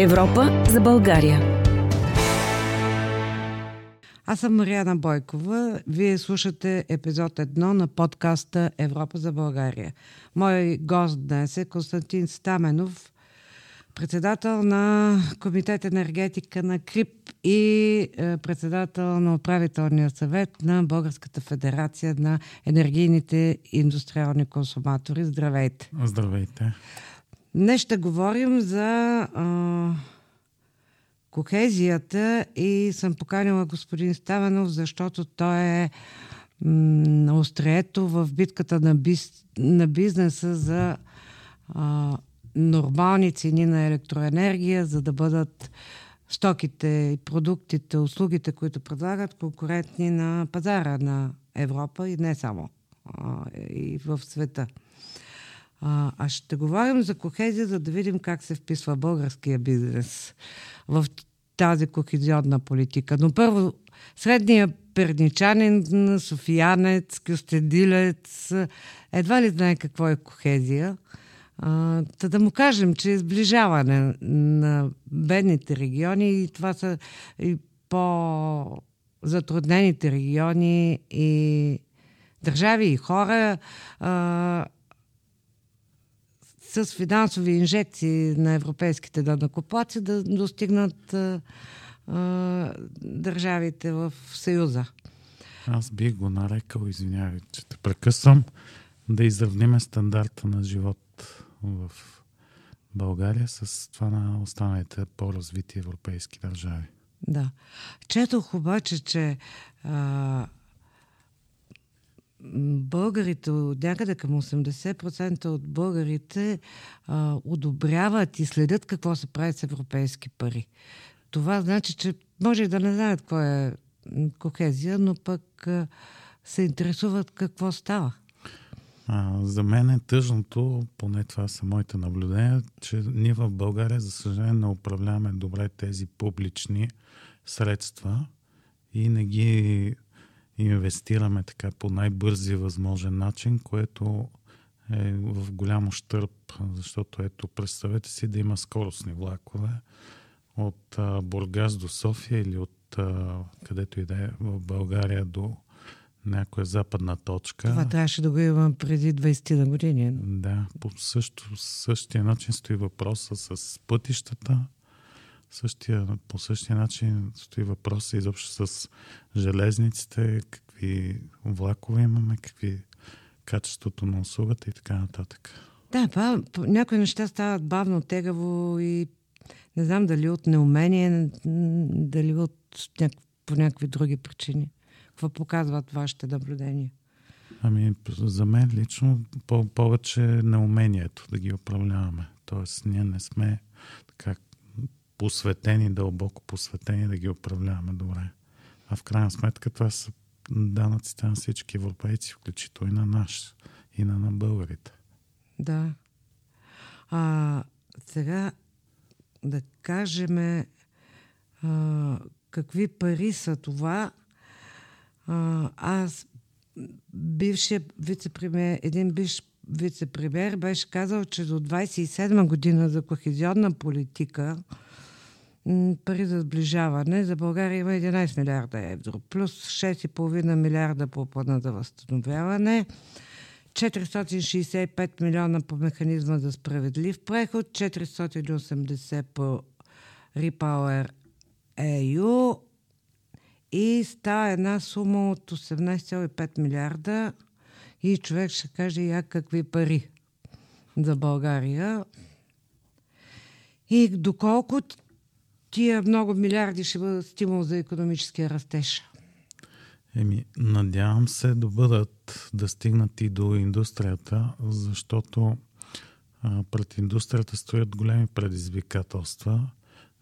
Европа за България. Аз съм Марияна Бойкова. Вие слушате епизод 1 на подкаста Европа за България. Мой гост днес е Константин Стаменов, председател на Комитет енергетика на КРИП и е, председател на управителния съвет на Българската федерация на енергийните индустриални консуматори. Здравейте! Здравейте! Днес ще говорим за а, кохезията и съм поканила господин Ставанов, защото той е на острието в битката на, биз, на бизнеса за а, нормални цени на електроенергия, за да бъдат стоките, продуктите, услугите, които предлагат, конкурентни на пазара на Европа и не само, а, и в света. А, а ще говорим за кохезия, за да видим как се вписва българския бизнес в тази кохезионна политика. Но първо, средния перничанин, софиянец, кюстедилец, едва ли знае какво е кохезия. Та да му кажем, че е сближаване на бедните региони и това са и по-затруднените региони и държави и хора а, с финансови инжекции на европейските данакоплаци да достигнат а, а, държавите в Съюза. Аз бих го нарекал, извинявай, че те прекъсвам, да изравниме стандарта на живот в България с това на останалите по-развити европейски държави. Да. Четох обаче, че а, българите, някъде към 80% от българите а, одобряват и следят какво се прави с европейски пари. Това значи, че може и да не знаят какво е кохезия, но пък а, се интересуват какво става. А, за мен е тъжното, поне това са моите наблюдения, че ние в България, за съжаление, не управляваме добре тези публични средства и не ги инвестираме така по най-бързия възможен начин, което е в голям щърп, защото ето представете си да има скоростни влакове от а, Бургас до София или от а, където и да е в България до някоя западна точка. Това трябваше да го имам преди 20 на години. Да, по също, същия начин стои въпроса с пътищата. Същия, по същия начин стои въпроса изобщо с железниците, какви влакове имаме, какви качеството на услугата и така нататък. Да, па, някои неща стават бавно, тегаво и не знам дали от неумение, дали от, по някакви други причини. Какво показват вашите наблюдения? Ами, за мен лично по- повече неумението да ги управляваме. Тоест, ние не сме така посветени, дълбоко посветени да ги управляваме добре. А в крайна сметка това са данъците на всички европейци, включително и на наш, и на, на българите. Да. А, сега да кажем а, какви пари са това, а, аз, бившия вице-премьер, един бивш вице-премьер беше казал, че до 27 година за кохезионна политика пари за сближаване за България има 11 милиарда евро, плюс 6,5 милиарда по плана за възстановяване, 465 милиона по механизма за справедлив преход, 480 по Repower EU, и става една сума от 18,5 милиарда и човек ще каже я какви пари за България. И доколко тия много милиарди ще бъдат стимул за економическия растеж? Еми, надявам се да бъдат, да стигнат и до индустрията, защото а, пред индустрията стоят големи предизвикателства.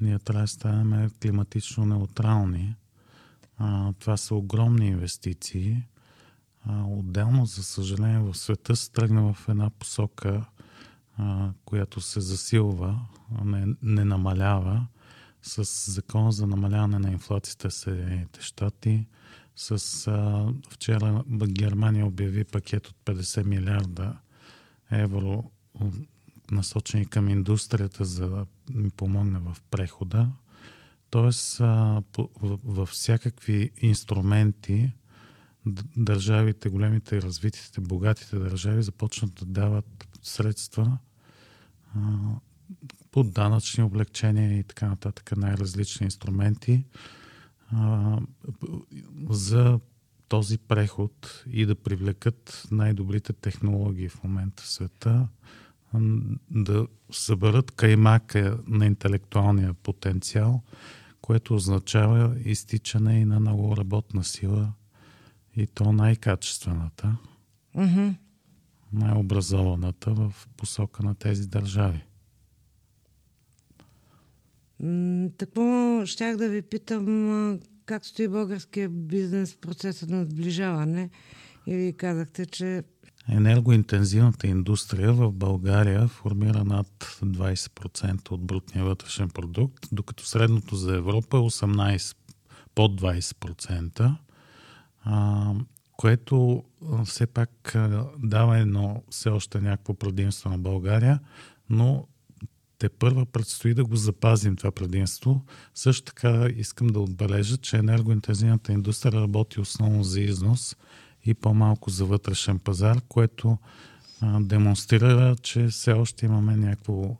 Ние трябва да ставаме климатично неутрални а, това са огромни инвестиции. А, отделно, за съжаление, в света се тръгна в една посока, а, която се засилва, не, не намалява, с закона за намаляване на инфлацията в Съединените щати. С, а, вчера Германия обяви пакет от 50 милиарда евро насочени към индустрията, за да ми помогне в прехода. Тоест, а, по, в, във всякакви инструменти държавите, големите, развитите, богатите държави започнат да дават средства под данъчни облегчения и така нататък, най-различни инструменти а, за този преход и да привлекат най-добрите технологии в момента в света, да съберат каймака на интелектуалния потенциал, което означава изтичане и на много работна сила и то най-качествената, mm-hmm. най-образованата в посока на тези държави. Тако щях да ви питам как стои българския бизнес в процеса на сближаване? И ви казахте, че Енергоинтензивната индустрия в България формира над 20% от брутния вътрешен продукт, докато средното за Европа е 18, под 20%, а, което все пак дава едно все още някакво предимство на България, но те първа предстои да го запазим това предимство. Също така искам да отбележа, че енергоинтензивната индустрия работи основно за износ и по-малко за вътрешен пазар, което а, демонстрира, че все още имаме някакво,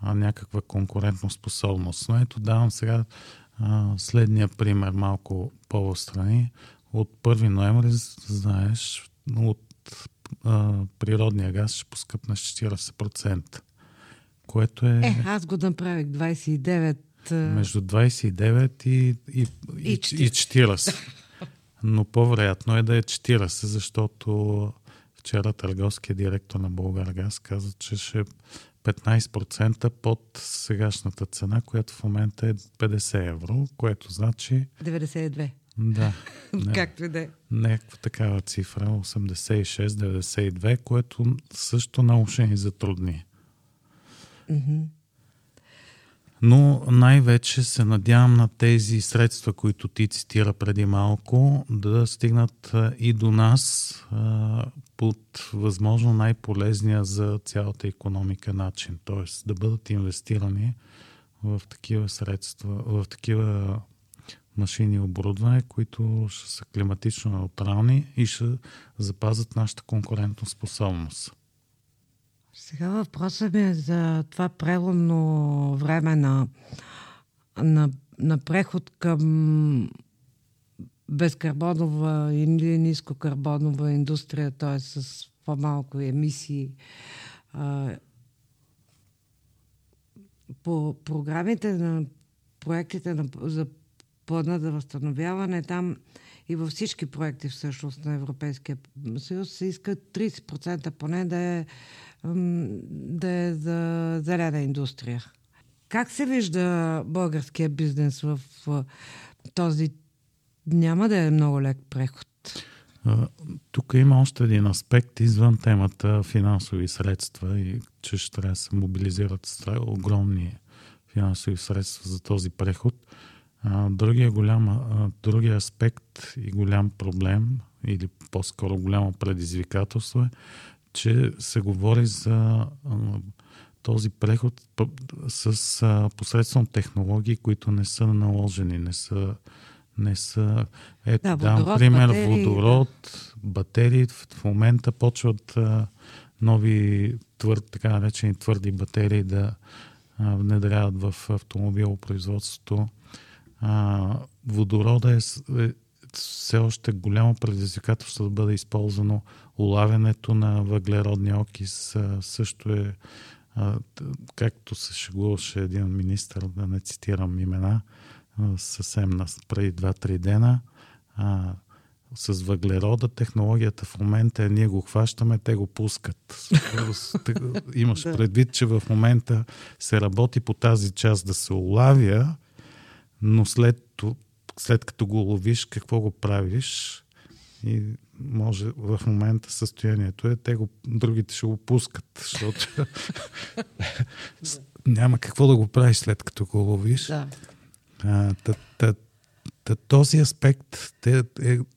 а, някаква конкурентна способност. Но ето давам сега а, следния пример малко по-страни. От 1 ноември, знаеш, от природния газ ще поскъпне с 40% което е... Е, аз го направих 29... Между 29 и, и, и, и 40. Но по-вероятно е да е 40, защото вчера търговският директор на Българгаз каза, че ще 15% е под сегашната цена, която в момента е 50 евро, което значи... 92. Да. Не, Както и да е. Някаква такава цифра, 86-92, което също много ще ни затрудни. Но най-вече се надявам на тези средства, които ти цитира преди малко, да стигнат и до нас под възможно най-полезния за цялата економика начин. Т.е. да бъдат инвестирани в такива средства, в такива машини и оборудване, които ще са климатично неутрални и ще запазят нашата конкурентна способност. Сега въпросът ми е за това преломно време на, на, на преход към безкарбонова или нискокарбонова индустрия, т.е. с по-малко емисии. По програмите на проектите на, за плана за възстановяване, там и във всички проекти всъщност на Европейския съюз се иска 30% поне да е да е за зелена индустрия. Как се вижда българския бизнес в този няма да е много лек преход? Тук има още един аспект извън темата финансови средства и че ще трябва да се мобилизират огромни финансови средства за този преход. Другия, голям, другия аспект и голям проблем или по-скоро голямо предизвикателство е, че се говори за този преход с а, посредством технологии, които не са наложени, не са, не са ето, да, дам водород, пример, батерии, водород, да. батерии. В, в момента почват а, нови твърд, така наречени твърди батерии да а, внедряват в автомобилопроизводството. А, водорода е, е все още голямо предизвикателство да бъде използвано. Улавянето на въглеродния окис също е, както се шегуваше един министр, да не цитирам имена, съвсем преди 2-3 дена, с въглерода технологията в момента е ние го хващаме, те го пускат. Имаш предвид, че в момента се работи по тази част да се улавя, но след след като го ловиш, какво го правиш и може в момента състоянието е, те го, другите ще го пускат, защото няма какво да го правиш след като го ловиш. Да. А, та, та, та, този аспект те, е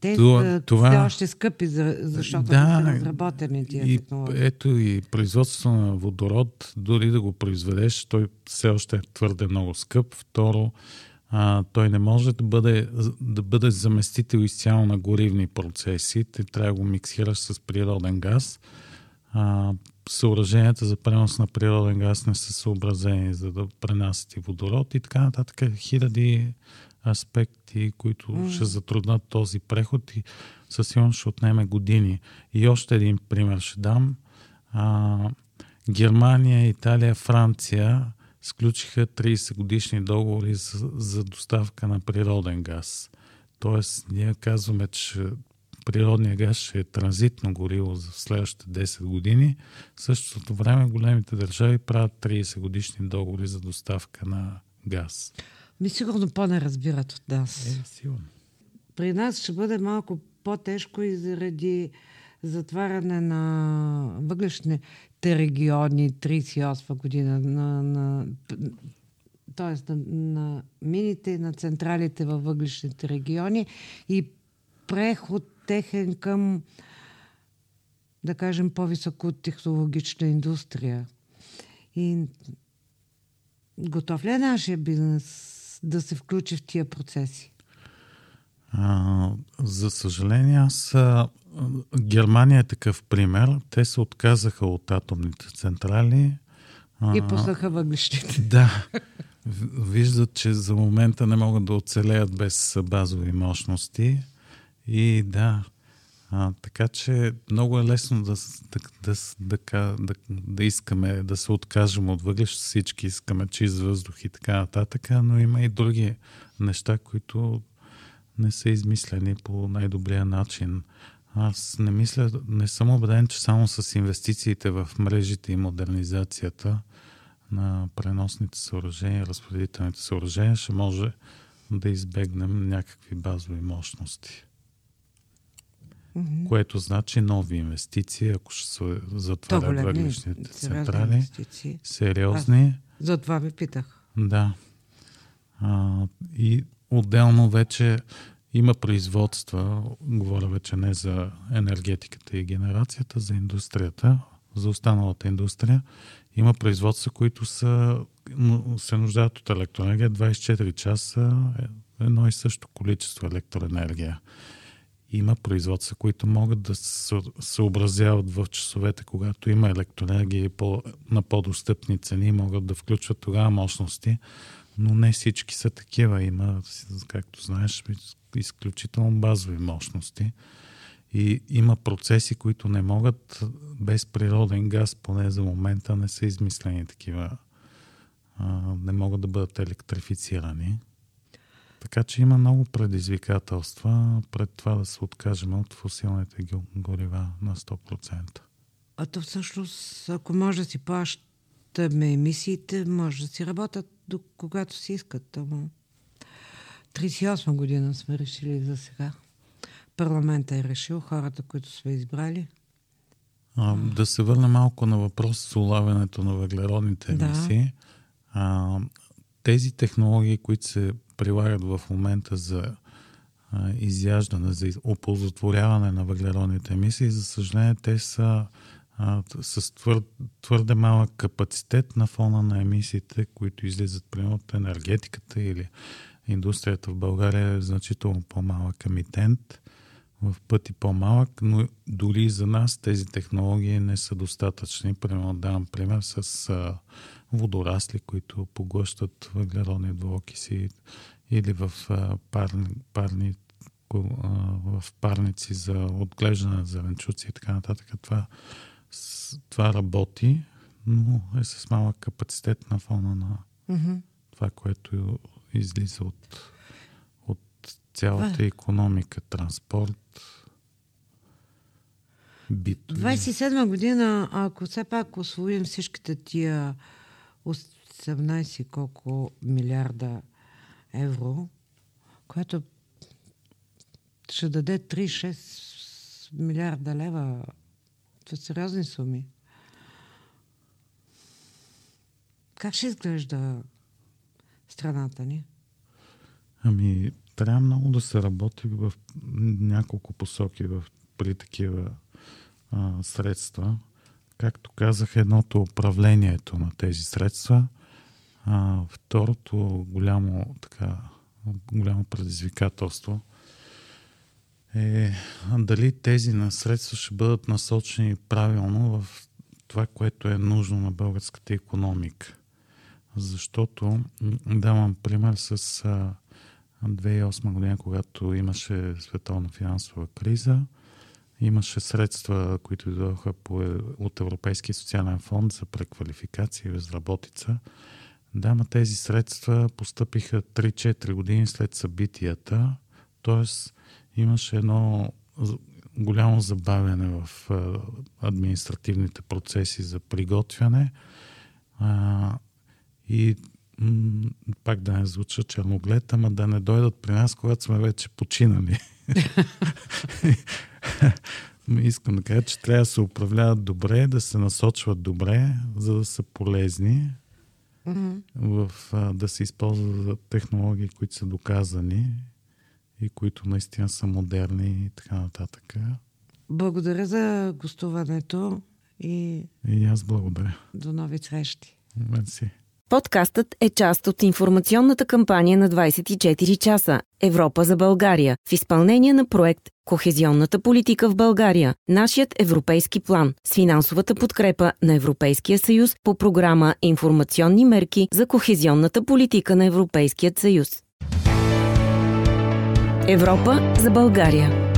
Те Това- са това- все още скъпи, за- защото Да, не са разработени тия И, технологии. ето и производството на водород, дори да го произведеш, той все още е твърде много скъп. Второ, а, той не може да бъде, да бъде заместител изцяло на горивни процеси. Те трябва да го миксираш с природен газ. А, съоръженията за пренос на природен газ не са съобразени за да пренасят и водород и така нататък. Хиляди аспекти, които mm. ще затруднат този преход и със сигурност ще отнеме години. И още един пример ще дам. А, Германия, Италия, Франция сключиха 30 годишни договори за, за доставка на природен газ. Тоест, ние казваме, че природния газ ще е транзитно гориво за следващите 10 години. В същото време големите държави правят 30 годишни договори за доставка на газ. Ми сигурно по-не разбират от нас. Е, сигурно. При нас ще бъде малко по-тежко и заради затваряне на въглешните региони 38 година на, на т.е. На, на мините на централите във въглешните региони и преход техен към да кажем по-високотехнологична индустрия. И готов ли е нашия бизнес да се включи в тия процеси? А, за съжаление, аз. Германия е такъв пример. Те се отказаха от атомните централи. И пуснаха въглищите. Да. Виждат, че за момента не могат да оцелеят без базови мощности. И да. А, така че много е лесно да, да, да, да, да искаме да се откажем от въглища. Всички искаме чист въздух и така нататък, но има и други неща, които не са измислени по най-добрия начин. Аз не мисля, не съм убеден, че само с инвестициите в мрежите и модернизацията на преносните съоръжения, разпределителните съоръжения, ще може да избегнем някакви базови мощности. Което значи нови инвестиции, ако ще се затварят въглишните централи. инвестиции. Сериозни. Затова ви питах. Да. А, и отделно вече има производства, говоря вече не за енергетиката и генерацията, за индустрията, за останалата индустрия. Има производства, които са, се нуждаят от електроенергия 24 часа, е, едно и също количество електроенергия. Има производства, които могат да се съобразяват в часовете, когато има електроенергия на по-достъпни цени, могат да включват тогава мощности, но не всички са такива. Има, както знаеш, изключително базови мощности. И има процеси, които не могат без природен газ, поне за момента не са измислени такива, а, не могат да бъдат електрифицирани. Така че има много предизвикателства пред това да се откажем от фусилните горива на 100%. А то всъщност, ако може да си плащаме емисиите, може да си работят до когато си искат. Ама 38 година сме решили за сега. Парламента е решил, хората, които сме избрали. А, да се върна малко на въпрос с улавянето на въглеродните Да. емисии. А, тези технологии, които се прилагат в момента за изяждане, за оползотворяване на въглеродните емисии, за съжаление, те са а, с твър, твърде малък капацитет на фона на емисиите, които излизат примерно от енергетиката или индустрията в България е значително по-малък емитент, в пъти по-малък, но дори за нас тези технологии не са достатъчни. Примерно давам пример с а, водорасли, които поглъщат въглеродни двуокиси или в а, парни, парни а, в парници за отглеждане на зеленчуци и така нататък. Това, това работи, но е с малък капацитет на фона на Мгм. това, което излиза от, от цялата економика, транспорт, битови. 27 година, ако все пак освоим всичките тия 18 колко милиарда евро, което ще даде 3-6 милиарда лева. Това са сериозни суми. Как ще изглежда страната ни? Ами, трябва много да се работи в няколко посоки в, при такива а, средства. Както казах, едното управлението на тези средства, а, второто голямо, така, голямо предизвикателство е дали тези на средства ще бъдат насочени правилно в това, което е нужно на българската економика. Защото, давам пример с 2008 година, когато имаше световна финансова криза, имаше средства, които дойдоха от Европейския социален фонд за преквалификация и безработица. Да, но тези средства постъпиха 3-4 години след събитията, т.е. имаше едно голямо забавяне в административните процеси за приготвяне и м- пак да не звуча черноглед, ама да не дойдат при нас, когато сме вече починали. Искам да кажа, че трябва да се управляват добре, да се насочват добре, за да са полезни, mm-hmm. в, а, да се използват технологии, които са доказани и които наистина са модерни и така нататък. Благодаря за гостуването и... И аз благодаря. До нови срещи. Мерси. Подкастът е част от информационната кампания на 24 часа Европа за България в изпълнение на проект Кохезионната политика в България, нашият европейски план с финансовата подкрепа на Европейския съюз по програма Информационни мерки за кохезионната политика на Европейският съюз. Европа за България